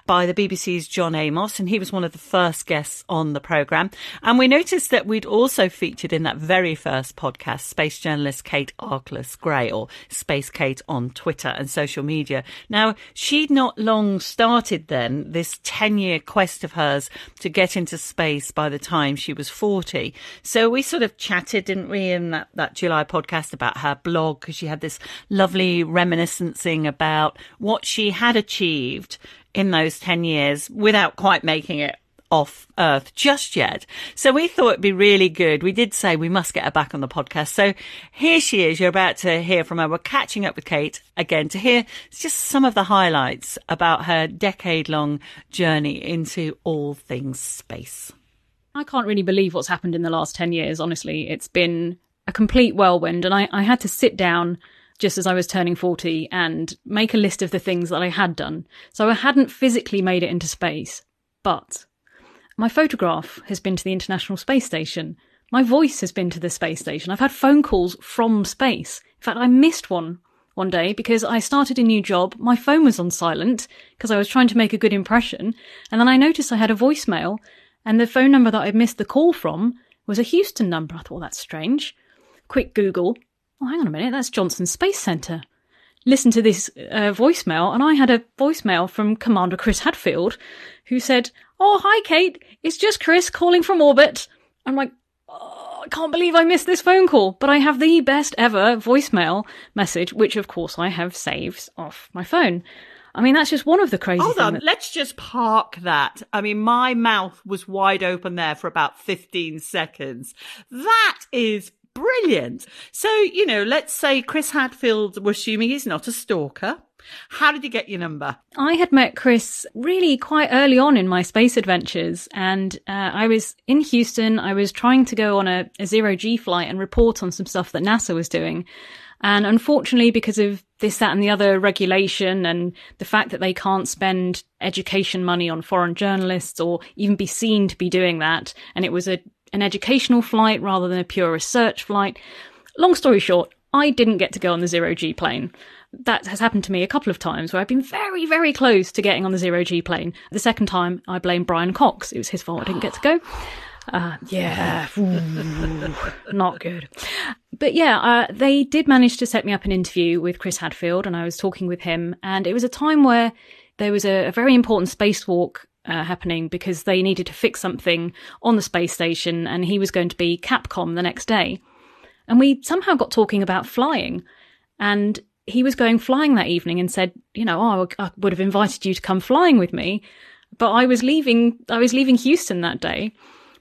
By the BBC's John Amos, and he was one of the first guests on the programme. And we noticed that we'd also featured in that very first podcast space journalist Kate Arkless Gray, or Space Kate on Twitter and social media. Now, she'd not long started then this 10 year quest of hers to get into space by the time she was 40. So we sort of chatted, didn't we, in that, that July podcast about her blog, because she had this lovely reminiscencing about what she had achieved in those 10 years without quite making it off Earth just yet. So we thought it'd be really good. We did say we must get her back on the podcast. So here she is. You're about to hear from her. We're catching up with Kate again to hear just some of the highlights about her decade long journey into all things space. I can't really believe what's happened in the last 10 years, honestly. It's been a complete whirlwind, and I, I had to sit down just as I was turning 40 and make a list of the things that I had done. So I hadn't physically made it into space, but my photograph has been to the International Space Station. My voice has been to the space station. I've had phone calls from space. In fact, I missed one one day because I started a new job. My phone was on silent because I was trying to make a good impression. And then I noticed I had a voicemail and the phone number that I'd missed the call from was a Houston number. I thought, well, that's strange. Quick Google. Oh, hang on a minute. That's Johnson Space Center. Listen to this uh, voicemail, and I had a voicemail from Commander Chris Hadfield, who said, "Oh, hi, Kate. It's just Chris calling from orbit." I'm like, oh, I can't believe I missed this phone call, but I have the best ever voicemail message, which of course I have saved off my phone. I mean, that's just one of the crazy Hold on, that- let's just park that. I mean, my mouth was wide open there for about 15 seconds. That is brilliant. So, you know, let's say Chris Hadfield, we're assuming he's not a stalker. How did you get your number? I had met Chris really quite early on in my space adventures, and uh, I was in Houston. I was trying to go on a, a zero G flight and report on some stuff that NASA was doing. And unfortunately, because of this, that, and the other regulation, and the fact that they can't spend education money on foreign journalists or even be seen to be doing that, and it was a, an educational flight rather than a pure research flight. Long story short, I didn't get to go on the zero G plane. That has happened to me a couple of times where I've been very, very close to getting on the zero G plane. The second time, I blame Brian Cox. It was his fault I didn't get to go. Uh, yeah, not good. But yeah, uh, they did manage to set me up an interview with Chris Hadfield, and I was talking with him. And it was a time where there was a, a very important spacewalk uh, happening because they needed to fix something on the space station, and he was going to be Capcom the next day. And we somehow got talking about flying, and he was going flying that evening and said, you know, oh, I would have invited you to come flying with me, but I was leaving. I was leaving Houston that day.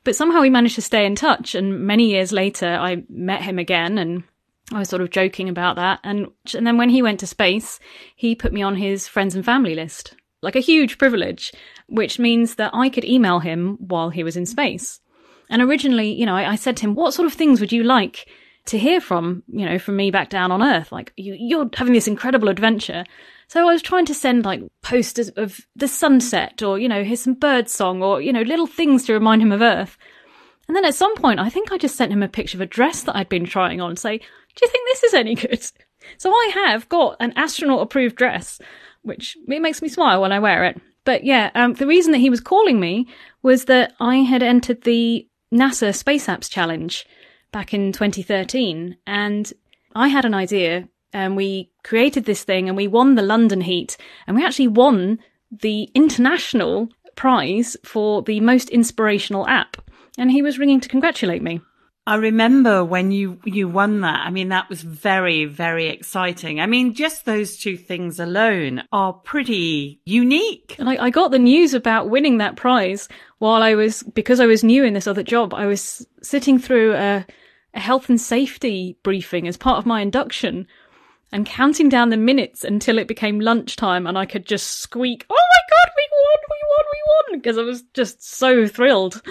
But somehow we managed to stay in touch. And many years later, I met him again and I was sort of joking about that. And, and then when he went to space, he put me on his friends and family list, like a huge privilege, which means that I could email him while he was in space. And originally, you know, I, I said to him, what sort of things would you like to hear from, you know, from me back down on Earth? Like, you, you're having this incredible adventure. So I was trying to send like posters of the sunset or, you know, here's some bird song or, you know, little things to remind him of Earth. And then at some point, I think I just sent him a picture of a dress that I'd been trying on say, do you think this is any good? So I have got an astronaut approved dress, which it makes me smile when I wear it. But yeah, um, the reason that he was calling me was that I had entered the NASA Space Apps Challenge back in 2013 and I had an idea and we created this thing and we won the London heat and we actually won the international prize for the most inspirational app. And he was ringing to congratulate me. I remember when you, you won that. I mean, that was very, very exciting. I mean, just those two things alone are pretty unique. And I, I got the news about winning that prize while I was, because I was new in this other job, I was sitting through a, a health and safety briefing as part of my induction and counting down the minutes until it became lunchtime and I could just squeak, Oh my god, we won, we won, we won because I was just so thrilled.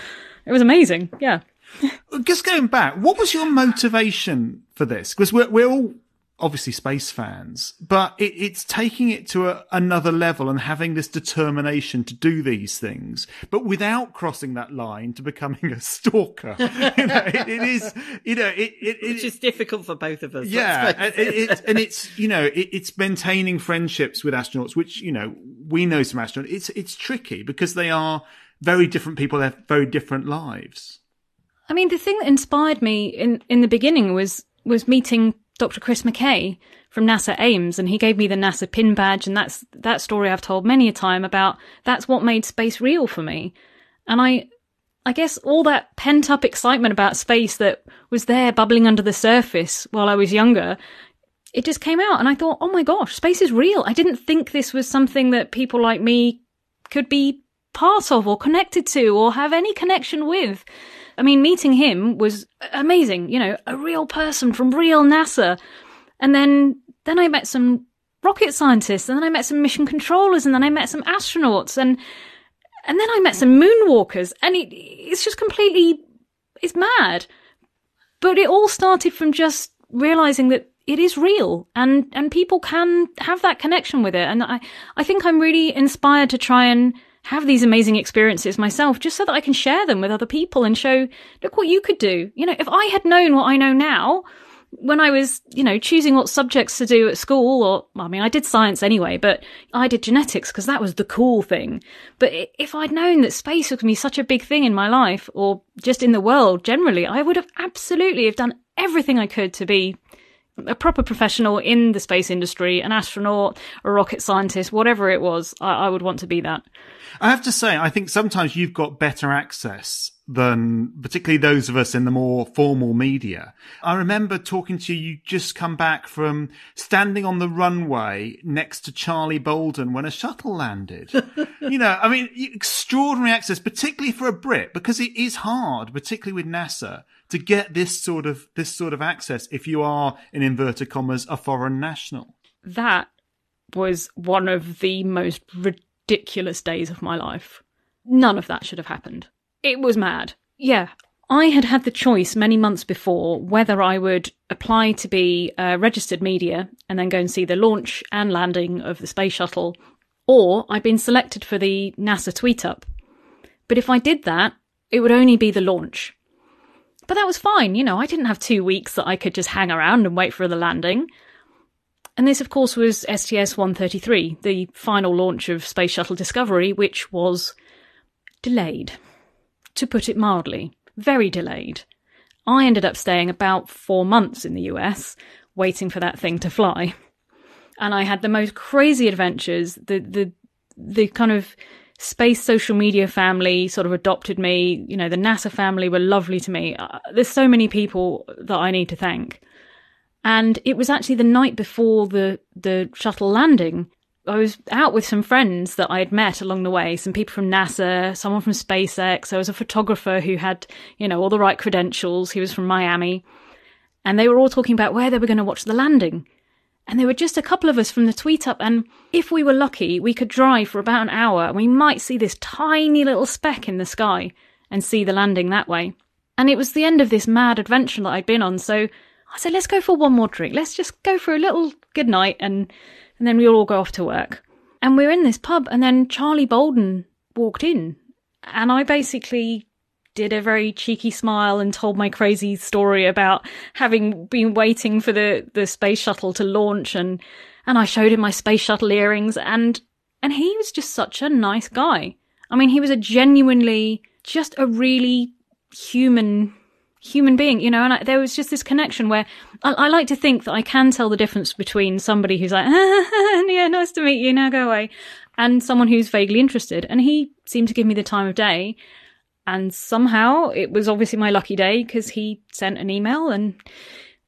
It was amazing. Yeah. Just going back, what was your motivation for this? Because we're, we're all obviously space fans, but it, it's taking it to a, another level and having this determination to do these things, but without crossing that line to becoming a stalker. you know, it, it is, you know, it, it, Which is difficult for both of us. yeah, and, it. it, it's and it's you know it, it's maintaining friendships with astronauts, which you know we know some astronauts. It's it's tricky because they are very different people. They have very different lives. I mean, the thing that inspired me in, in the beginning was was meeting Dr. Chris McKay from NASA Ames, and he gave me the NASA pin badge, and that's that story I've told many a time about. That's what made space real for me, and I, I guess all that pent up excitement about space that was there bubbling under the surface while I was younger, it just came out, and I thought, oh my gosh, space is real. I didn't think this was something that people like me could be part of or connected to or have any connection with. I mean, meeting him was amazing, you know, a real person from real NASA. And then, then I met some rocket scientists and then I met some mission controllers and then I met some astronauts and, and then I met some moonwalkers and it, it's just completely, it's mad. But it all started from just realizing that it is real and, and people can have that connection with it. And I, I think I'm really inspired to try and have these amazing experiences myself just so that I can share them with other people and show, look what you could do. You know, if I had known what I know now, when I was, you know, choosing what subjects to do at school, or, I mean, I did science anyway, but I did genetics because that was the cool thing. But if I'd known that space was going to be such a big thing in my life, or just in the world generally, I would have absolutely have done everything I could to be a proper professional in the space industry, an astronaut, a rocket scientist, whatever it was, I, I would want to be that. I have to say, I think sometimes you've got better access than particularly those of us in the more formal media. I remember talking to you, you just come back from standing on the runway next to Charlie Bolden when a shuttle landed. you know, I mean, extraordinary access, particularly for a Brit, because it is hard, particularly with NASA, to get this sort of, this sort of access if you are, in inverted commas, a foreign national. That was one of the most ridiculous days of my life. None of that should have happened. It was mad. Yeah. I had had the choice many months before whether I would apply to be a registered media and then go and see the launch and landing of the space shuttle, or I'd been selected for the NASA tweet up. But if I did that, it would only be the launch. But that was fine, you know, I didn't have two weeks that I could just hang around and wait for the landing. And this, of course, was STS 133, the final launch of Space Shuttle Discovery, which was delayed. To put it mildly, very delayed. I ended up staying about four months in the US, waiting for that thing to fly. And I had the most crazy adventures. The, the, the kind of space social media family sort of adopted me. You know, the NASA family were lovely to me. Uh, there's so many people that I need to thank. And it was actually the night before the, the shuttle landing. I was out with some friends that I had met along the way, some people from NASA, someone from SpaceX. There was a photographer who had, you know, all the right credentials. He was from Miami. And they were all talking about where they were going to watch the landing. And there were just a couple of us from the tweet up. And if we were lucky, we could drive for about an hour and we might see this tiny little speck in the sky and see the landing that way. And it was the end of this mad adventure that I'd been on. So I said, let's go for one more drink. Let's just go for a little good night and, and then we'll all go off to work. And we're in this pub and then Charlie Bolden walked in and I basically did a very cheeky smile and told my crazy story about having been waiting for the, the space shuttle to launch and, and I showed him my space shuttle earrings and, and he was just such a nice guy. I mean, he was a genuinely, just a really human human being, you know, and I, there was just this connection where I, I, like to think that I can tell the difference between somebody who's like, yeah, nice to meet you, now go away, and someone who's vaguely interested. And he seemed to give me the time of day. And somehow it was obviously my lucky day because he sent an email. And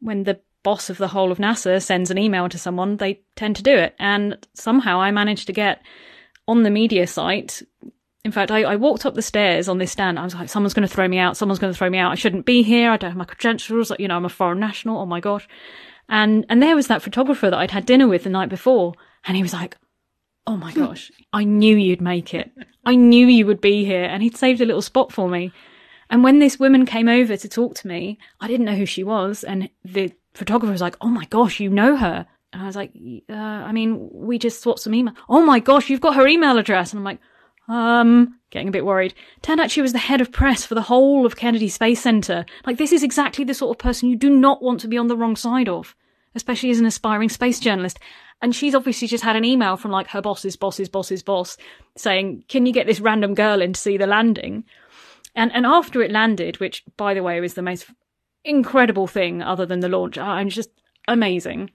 when the boss of the whole of NASA sends an email to someone, they tend to do it. And somehow I managed to get on the media site in fact, I, I, walked up the stairs on this stand. I was like, someone's going to throw me out. Someone's going to throw me out. I shouldn't be here. I don't have my credentials. You know, I'm a foreign national. Oh my gosh. And, and there was that photographer that I'd had dinner with the night before. And he was like, Oh my gosh, I knew you'd make it. I knew you would be here. And he'd saved a little spot for me. And when this woman came over to talk to me, I didn't know who she was. And the photographer was like, Oh my gosh, you know her. And I was like, uh, I mean, we just swapped some email. Oh my gosh, you've got her email address. And I'm like, um, getting a bit worried. Turned out she was the head of press for the whole of Kennedy Space Center. Like, this is exactly the sort of person you do not want to be on the wrong side of, especially as an aspiring space journalist. And she's obviously just had an email from like her boss's boss's boss's boss saying, can you get this random girl in to see the landing? And, and after it landed, which by the way was the most incredible thing other than the launch, I'm just amazing.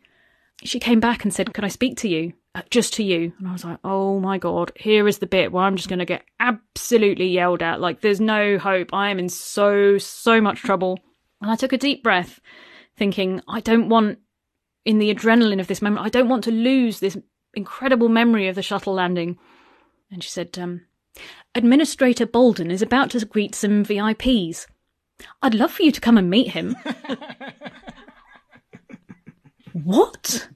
She came back and said, could I speak to you? Uh, just to you. And I was like, oh my God, here is the bit where I'm just going to get absolutely yelled at. Like, there's no hope. I am in so, so much trouble. And I took a deep breath, thinking, I don't want, in the adrenaline of this moment, I don't want to lose this incredible memory of the shuttle landing. And she said, um, Administrator Bolden is about to greet some VIPs. I'd love for you to come and meet him. what?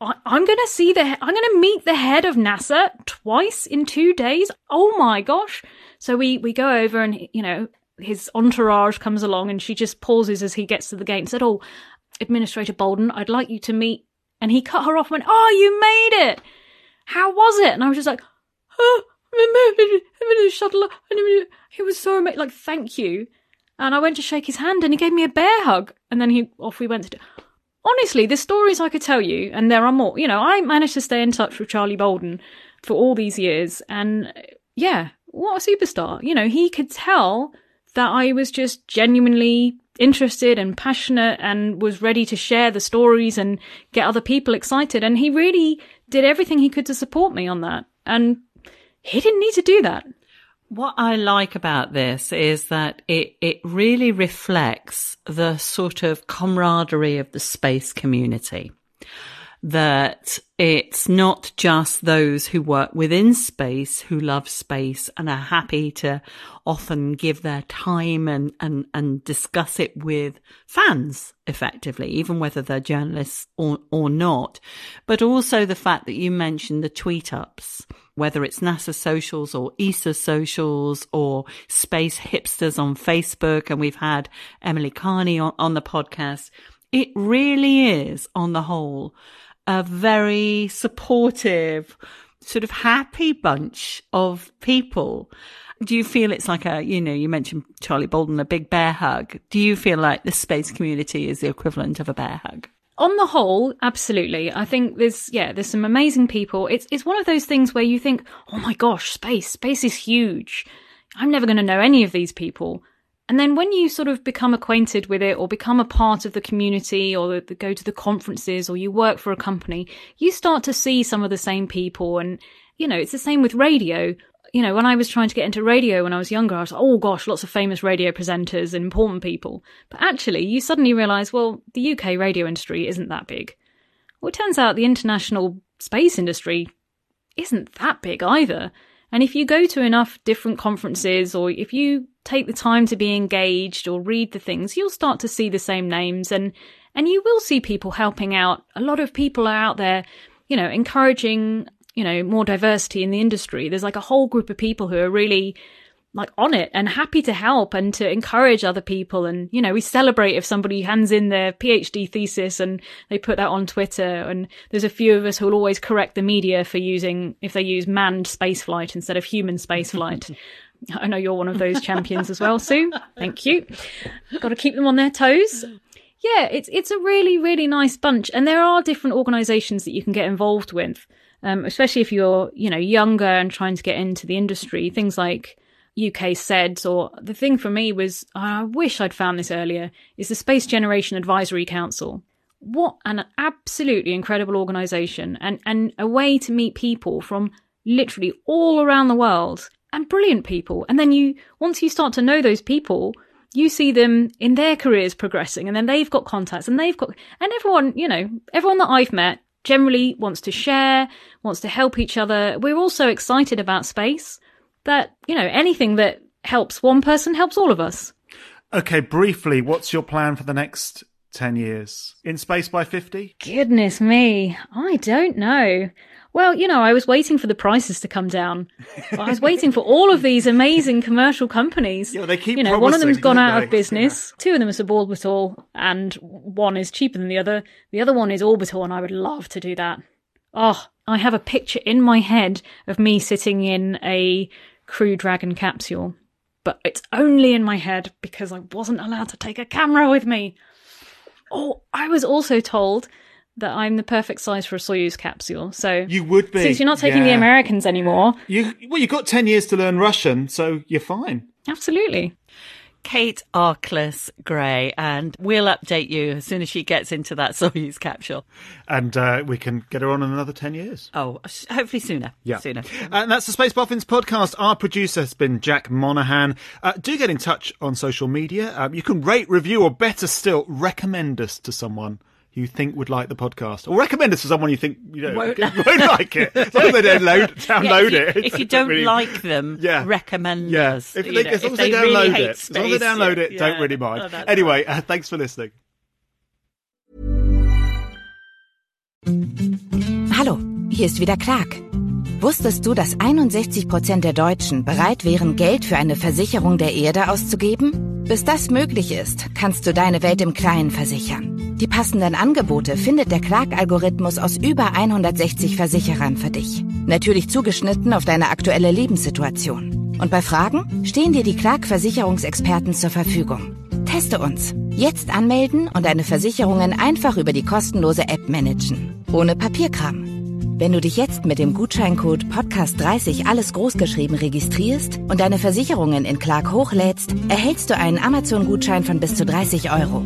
I, am going to see the, I'm going to meet the head of NASA twice in two days. Oh my gosh. So we, we go over and, you know, his entourage comes along and she just pauses as he gets to the gate and said, Oh, Administrator Bolden, I'd like you to meet. And he cut her off and went, Oh, you made it. How was it? And I was just like, Oh, I'm in a shuttle. He was so amazing. Like, thank you. And I went to shake his hand and he gave me a bear hug. And then he, off we went to do, honestly, the stories I could tell you, and there are more. You know, I managed to stay in touch with Charlie Bolden for all these years, and yeah, what a superstar. You know, he could tell that I was just genuinely interested and passionate and was ready to share the stories and get other people excited. And he really did everything he could to support me on that. And he didn't need to do that. What I like about this is that it, it really reflects the sort of camaraderie of the space community. That it's not just those who work within space who love space and are happy to often give their time and, and, and discuss it with fans effectively, even whether they're journalists or, or not. But also the fact that you mentioned the tweet ups whether it's NASA socials or ESA socials or space hipsters on Facebook. And we've had Emily Carney on, on the podcast. It really is on the whole a very supportive, sort of happy bunch of people. Do you feel it's like a, you know, you mentioned Charlie Bolden, a big bear hug. Do you feel like the space community is the equivalent of a bear hug? on the whole, absolutely. I think there's yeah, there's some amazing people. It's it's one of those things where you think, oh my gosh, space, space is huge. I'm never going to know any of these people. And then when you sort of become acquainted with it or become a part of the community or the, the, go to the conferences or you work for a company, you start to see some of the same people. And, you know, it's the same with radio you know, when I was trying to get into radio when I was younger, I was like, oh gosh, lots of famous radio presenters and important people. But actually, you suddenly realize, well, the UK radio industry isn't that big. Well, it turns out the international space industry isn't that big either. And if you go to enough different conferences or if you take the time to be engaged or read the things, you'll start to see the same names and, and you will see people helping out. A lot of people are out there, you know, encouraging you know, more diversity in the industry. There's like a whole group of people who are really like on it and happy to help and to encourage other people. And, you know, we celebrate if somebody hands in their PhD thesis and they put that on Twitter. And there's a few of us who will always correct the media for using, if they use manned spaceflight instead of human spaceflight. I know you're one of those champions as well, Sue. Thank you. Got to keep them on their toes. Yeah, it's, it's a really, really nice bunch. And there are different organizations that you can get involved with um, especially if you're, you know, younger and trying to get into the industry. Things like UK SEDS, or the thing for me was, oh, I wish I'd found this earlier, is the Space Generation Advisory Council. What an absolutely incredible organization and, and a way to meet people from literally all around the world and brilliant people. And then you, once you start to know those people, you see them in their careers progressing and then they've got contacts and they've got, and everyone, you know, everyone that I've met generally wants to share, wants to help each other. We're also excited about space that, you know, anything that helps one person helps all of us. Okay, briefly, what's your plan for the next 10 years? In Space by 50? Goodness me. I don't know. Well, you know, I was waiting for the prices to come down. I was waiting for all of these amazing commercial companies. Yeah, they keep You know, one of them's gone out they? of business. Two of them are suborbital, and one is cheaper than the other. The other one is orbital, and I would love to do that. Oh, I have a picture in my head of me sitting in a Crew Dragon capsule, but it's only in my head because I wasn't allowed to take a camera with me. Oh, I was also told that I'm the perfect size for a Soyuz capsule. So You would be. since you're not taking the. Americans anymore, You, well, you've got 10 years to learn Russian, so you're fine. absolutely. Kate Arkless Gray, and we'll update you as soon as she gets into that Soyuz capsule. And uh, we can get her on in another 10 years. Oh, hopefully sooner. Yeah. Sooner. And that's the Space Boffins podcast. Our producer has been Jack Monahan. Uh, do get in touch on social media. Um, you can rate, review, or better still, recommend us to someone you think would like the podcast. Or recommend us to someone you think you know, Won't- won't, like it. As long as they download, download Yeah, if you, it. If you don't Really- like them, Yeah. recommend Yeah, us. if they, know, as long as they, really download hate it, as long as they space, download yeah, it, don't yeah. really mind. Oh, anyway, uh, thanks for listening. Hallo, hier ist wieder Clark. Wusstest du, dass 61% der Deutschen bereit wären, Geld für eine Versicherung der Erde auszugeben? Bis das möglich ist, kannst du deine Welt im Kleinen versichern. Die passenden Angebote findet der Clark-Algorithmus aus über 160 Versicherern für dich. Natürlich zugeschnitten auf deine aktuelle Lebenssituation. Und bei Fragen stehen dir die Clark-Versicherungsexperten zur Verfügung. Teste uns. Jetzt anmelden und deine Versicherungen einfach über die kostenlose App managen. Ohne Papierkram. Wenn du dich jetzt mit dem Gutscheincode Podcast30 alles großgeschrieben registrierst und deine Versicherungen in Clark hochlädst, erhältst du einen Amazon-Gutschein von bis zu 30 Euro.